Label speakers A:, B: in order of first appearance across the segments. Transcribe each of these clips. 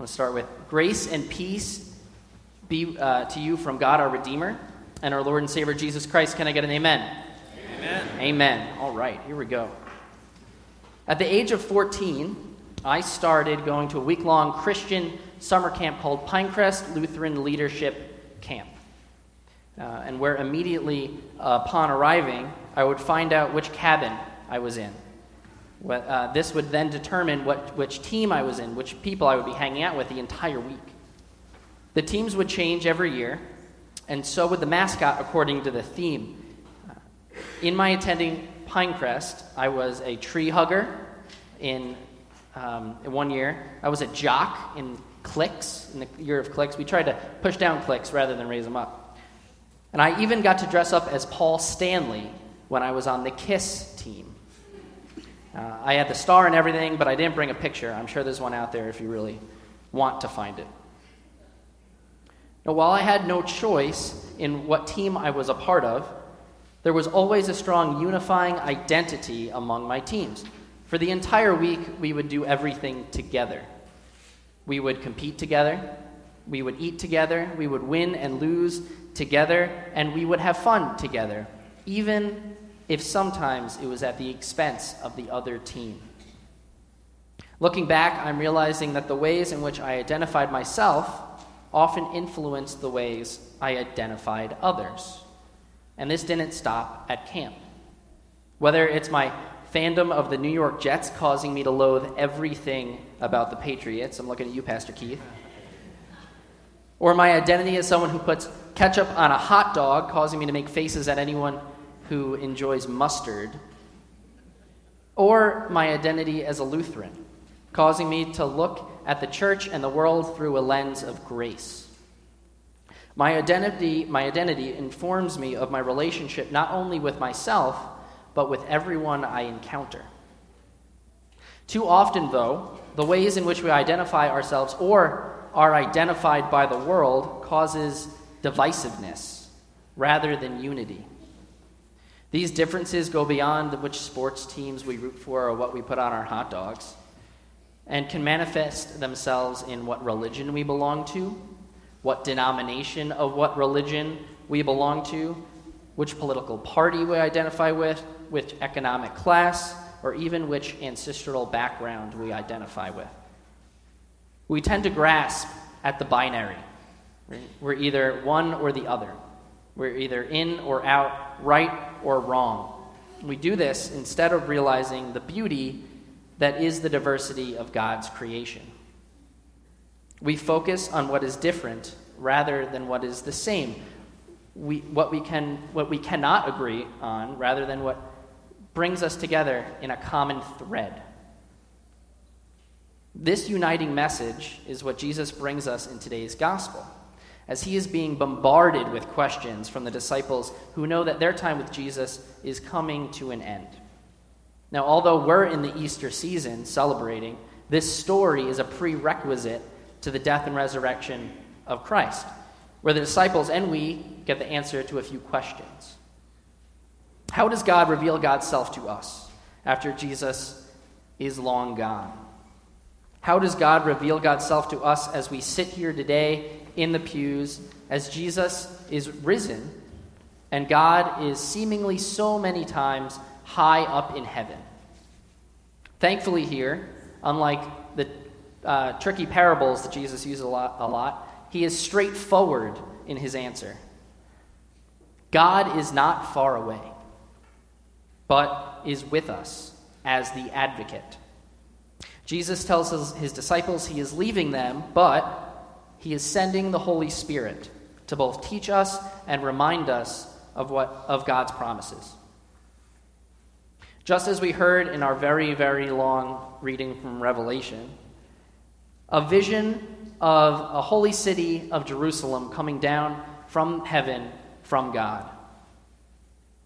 A: want to start with grace and peace be uh, to you from God our Redeemer and our Lord and Savior Jesus Christ. Can I get an amen?
B: Amen.
A: Amen. All right, here we go. At the age of 14, I started going to a week long Christian summer camp called Pinecrest Lutheran Leadership Camp. Uh, and where immediately uh, upon arriving, I would find out which cabin I was in. Uh, this would then determine what, which team I was in, which people I would be hanging out with the entire week. The teams would change every year, and so would the mascot according to the theme. Uh, in my attending Pinecrest, I was a tree hugger in, um, in one year. I was a jock in clicks, in the year of clicks. We tried to push down clicks rather than raise them up. And I even got to dress up as Paul Stanley when I was on the KISS team. Uh, I had the star and everything, but I didn't bring a picture. I'm sure there's one out there if you really want to find it. Now, while I had no choice in what team I was a part of, there was always a strong unifying identity among my teams. For the entire week, we would do everything together. We would compete together, we would eat together, we would win and lose together, and we would have fun together, even if sometimes it was at the expense of the other team. Looking back, I'm realizing that the ways in which I identified myself often influenced the ways I identified others. And this didn't stop at camp. Whether it's my fandom of the New York Jets causing me to loathe everything about the Patriots, I'm looking at you, Pastor Keith, or my identity as someone who puts ketchup on a hot dog, causing me to make faces at anyone who enjoys mustard, or my identity as a Lutheran, causing me to look at the church and the world through a lens of grace. My identity, my identity informs me of my relationship not only with myself, but with everyone I encounter. Too often, though, the ways in which we identify ourselves or are identified by the world causes divisiveness rather than unity. These differences go beyond which sports teams we root for or what we put on our hot dogs, and can manifest themselves in what religion we belong to, what denomination of what religion we belong to, which political party we identify with, which economic class, or even which ancestral background we identify with. We tend to grasp at the binary. We're either one or the other. We're either in or out, right or wrong. We do this instead of realizing the beauty that is the diversity of God's creation. We focus on what is different rather than what is the same. We, what, we can, what we cannot agree on rather than what brings us together in a common thread. This uniting message is what Jesus brings us in today's gospel as he is being bombarded with questions from the disciples who know that their time with Jesus is coming to an end. Now, although we're in the Easter season celebrating, this story is a prerequisite to the death and resurrection of Christ, where the disciples and we get the answer to a few questions. How does God reveal God's self to us after Jesus is long gone? How does God reveal God's self to us as we sit here today in the pews, as Jesus is risen and God is seemingly so many times high up in heaven? Thankfully, here, unlike the uh, tricky parables that Jesus uses a lot, a lot, he is straightforward in his answer. God is not far away, but is with us as the advocate. Jesus tells his, his disciples he is leaving them, but he is sending the Holy Spirit to both teach us and remind us of, what, of God's promises. Just as we heard in our very, very long reading from Revelation, a vision of a holy city of Jerusalem coming down from heaven from God.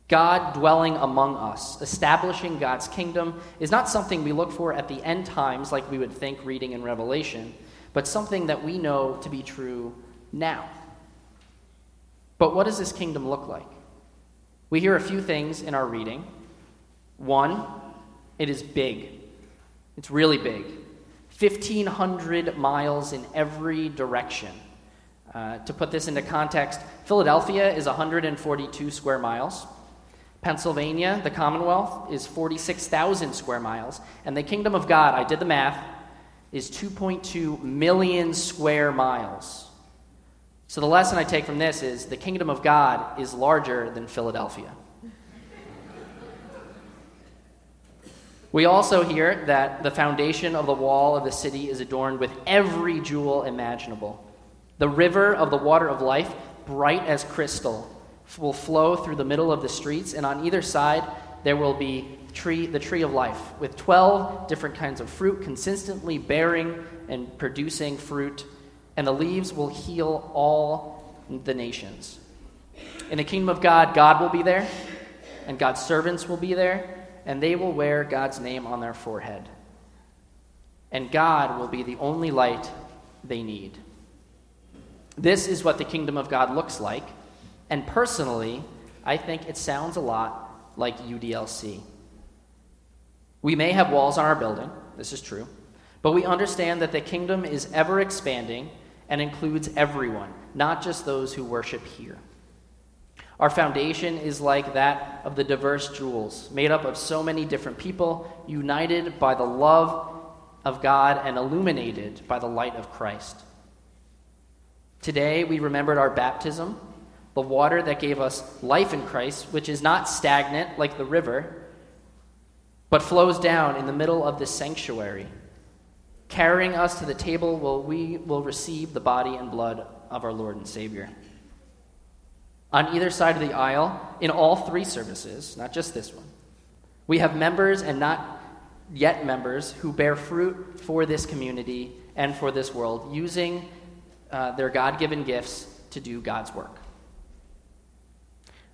A: God dwelling among us, establishing God's kingdom, is not something we look for at the end times like we would think reading in Revelation, but something that we know to be true now. But what does this kingdom look like? We hear a few things in our reading. One, it is big, it's really big. 1,500 miles in every direction. Uh, to put this into context, Philadelphia is 142 square miles. Pennsylvania, the Commonwealth, is 46,000 square miles. And the Kingdom of God, I did the math, is 2.2 million square miles. So the lesson I take from this is the Kingdom of God is larger than Philadelphia. We also hear that the foundation of the wall of the city is adorned with every jewel imaginable. The river of the water of life, bright as crystal, will flow through the middle of the streets, and on either side there will be tree, the tree of life, with 12 different kinds of fruit, consistently bearing and producing fruit, and the leaves will heal all the nations. In the kingdom of God, God will be there, and God's servants will be there and they will wear God's name on their forehead. And God will be the only light they need. This is what the kingdom of God looks like. And personally, I think it sounds a lot like UDLC. We may have walls on our building, this is true, but we understand that the kingdom is ever expanding and includes everyone, not just those who worship here. Our foundation is like that of the diverse jewels, made up of so many different people, united by the love of God and illuminated by the light of Christ. Today, we remembered our baptism, the water that gave us life in Christ, which is not stagnant like the river, but flows down in the middle of this sanctuary, carrying us to the table where we will receive the body and blood of our Lord and Savior on either side of the aisle in all three services, not just this one. We have members and not yet members who bear fruit for this community and for this world, using uh, their God given gifts to do God's work.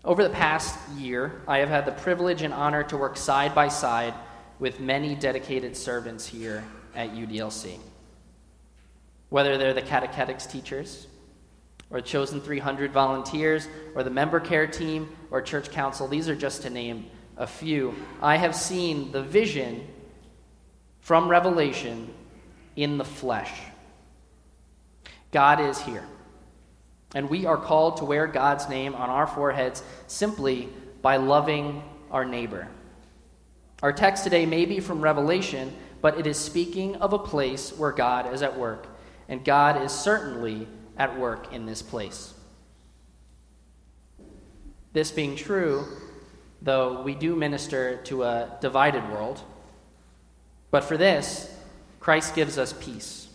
A: Over the past year, I have had the privilege and honor to work side by side with many dedicated servants here at UDLC. Whether they're the catechetics teachers, or chosen 300 volunteers, or the member care team, or church council. These are just to name a few. I have seen the vision from Revelation in the flesh. God is here. And we are called to wear God's name on our foreheads simply by loving our neighbor. Our text today may be from Revelation, but it is speaking of a place where God is at work. And God is certainly at work in this place. This being true, though we do minister to a divided world, but for this, Christ gives us peace.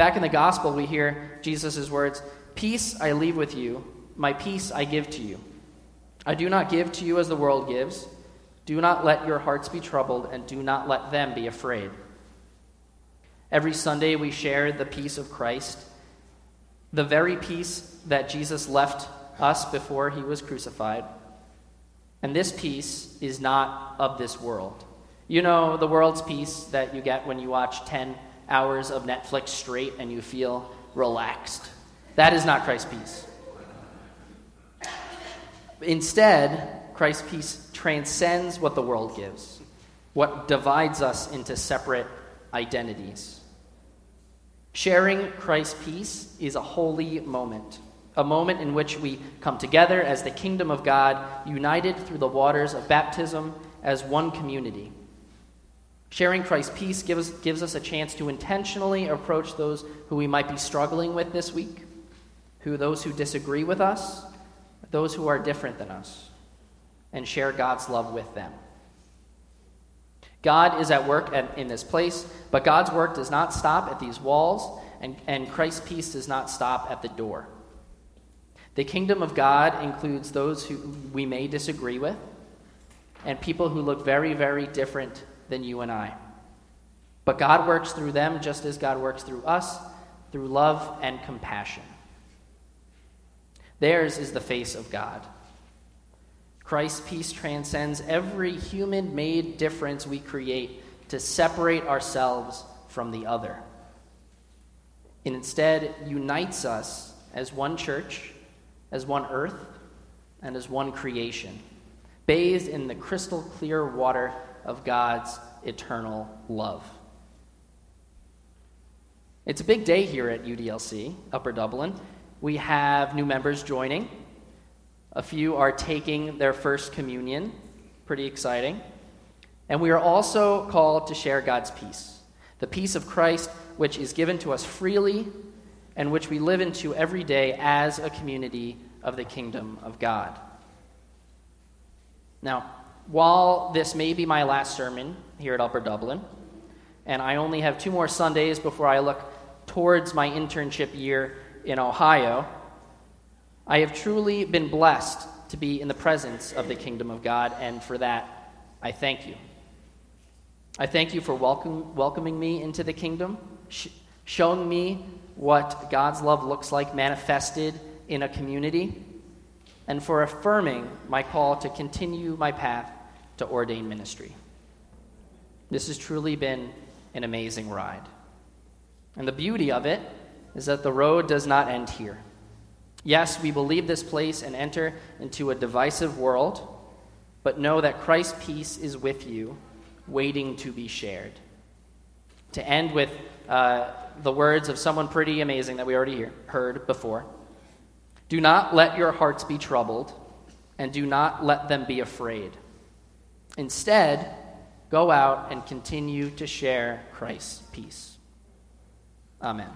A: Back in the gospel, we hear Jesus' words Peace I leave with you, my peace I give to you. I do not give to you as the world gives. Do not let your hearts be troubled, and do not let them be afraid. Every Sunday, we share the peace of Christ, the very peace that Jesus left us before he was crucified. And this peace is not of this world. You know, the world's peace that you get when you watch 10 hours of Netflix straight and you feel relaxed. That is not Christ's peace. Instead, Christ's peace transcends what the world gives, what divides us into separate identities. Sharing Christ's peace is a holy moment, a moment in which we come together as the kingdom of God, united through the waters of baptism as one community. Sharing Christ's peace gives, gives us a chance to intentionally approach those who we might be struggling with this week, who those who disagree with us, those who are different than us, and share God's love with them. God is at work at, in this place, but God's work does not stop at these walls, and, and Christ's peace does not stop at the door. The kingdom of God includes those who we may disagree with, and people who look very, very different than you and I. But God works through them just as God works through us, through love and compassion. Theirs is the face of God. Christ's peace transcends every human made difference we create to separate ourselves from the other. And instead unites us as one church, as one earth, and as one creation, bathed in the crystal clear water of God's eternal love. It's a big day here at UDLC, Upper Dublin. We have new members joining. A few are taking their first communion. Pretty exciting. And we are also called to share God's peace the peace of Christ, which is given to us freely and which we live into every day as a community of the kingdom of God. Now, while this may be my last sermon here at Upper Dublin, and I only have two more Sundays before I look towards my internship year in Ohio, I have truly been blessed to be in the presence of the kingdom of God, and for that, I thank you. I thank you for welcome, welcoming me into the kingdom, sh- showing me what God's love looks like manifested in a community, and for affirming my call to continue my path to ordained ministry. This has truly been an amazing ride. And the beauty of it is that the road does not end here. Yes, we will leave this place and enter into a divisive world, but know that Christ's peace is with you, waiting to be shared. To end with uh, the words of someone pretty amazing that we already hear, heard before Do not let your hearts be troubled, and do not let them be afraid. Instead, go out and continue to share Christ's peace. Amen.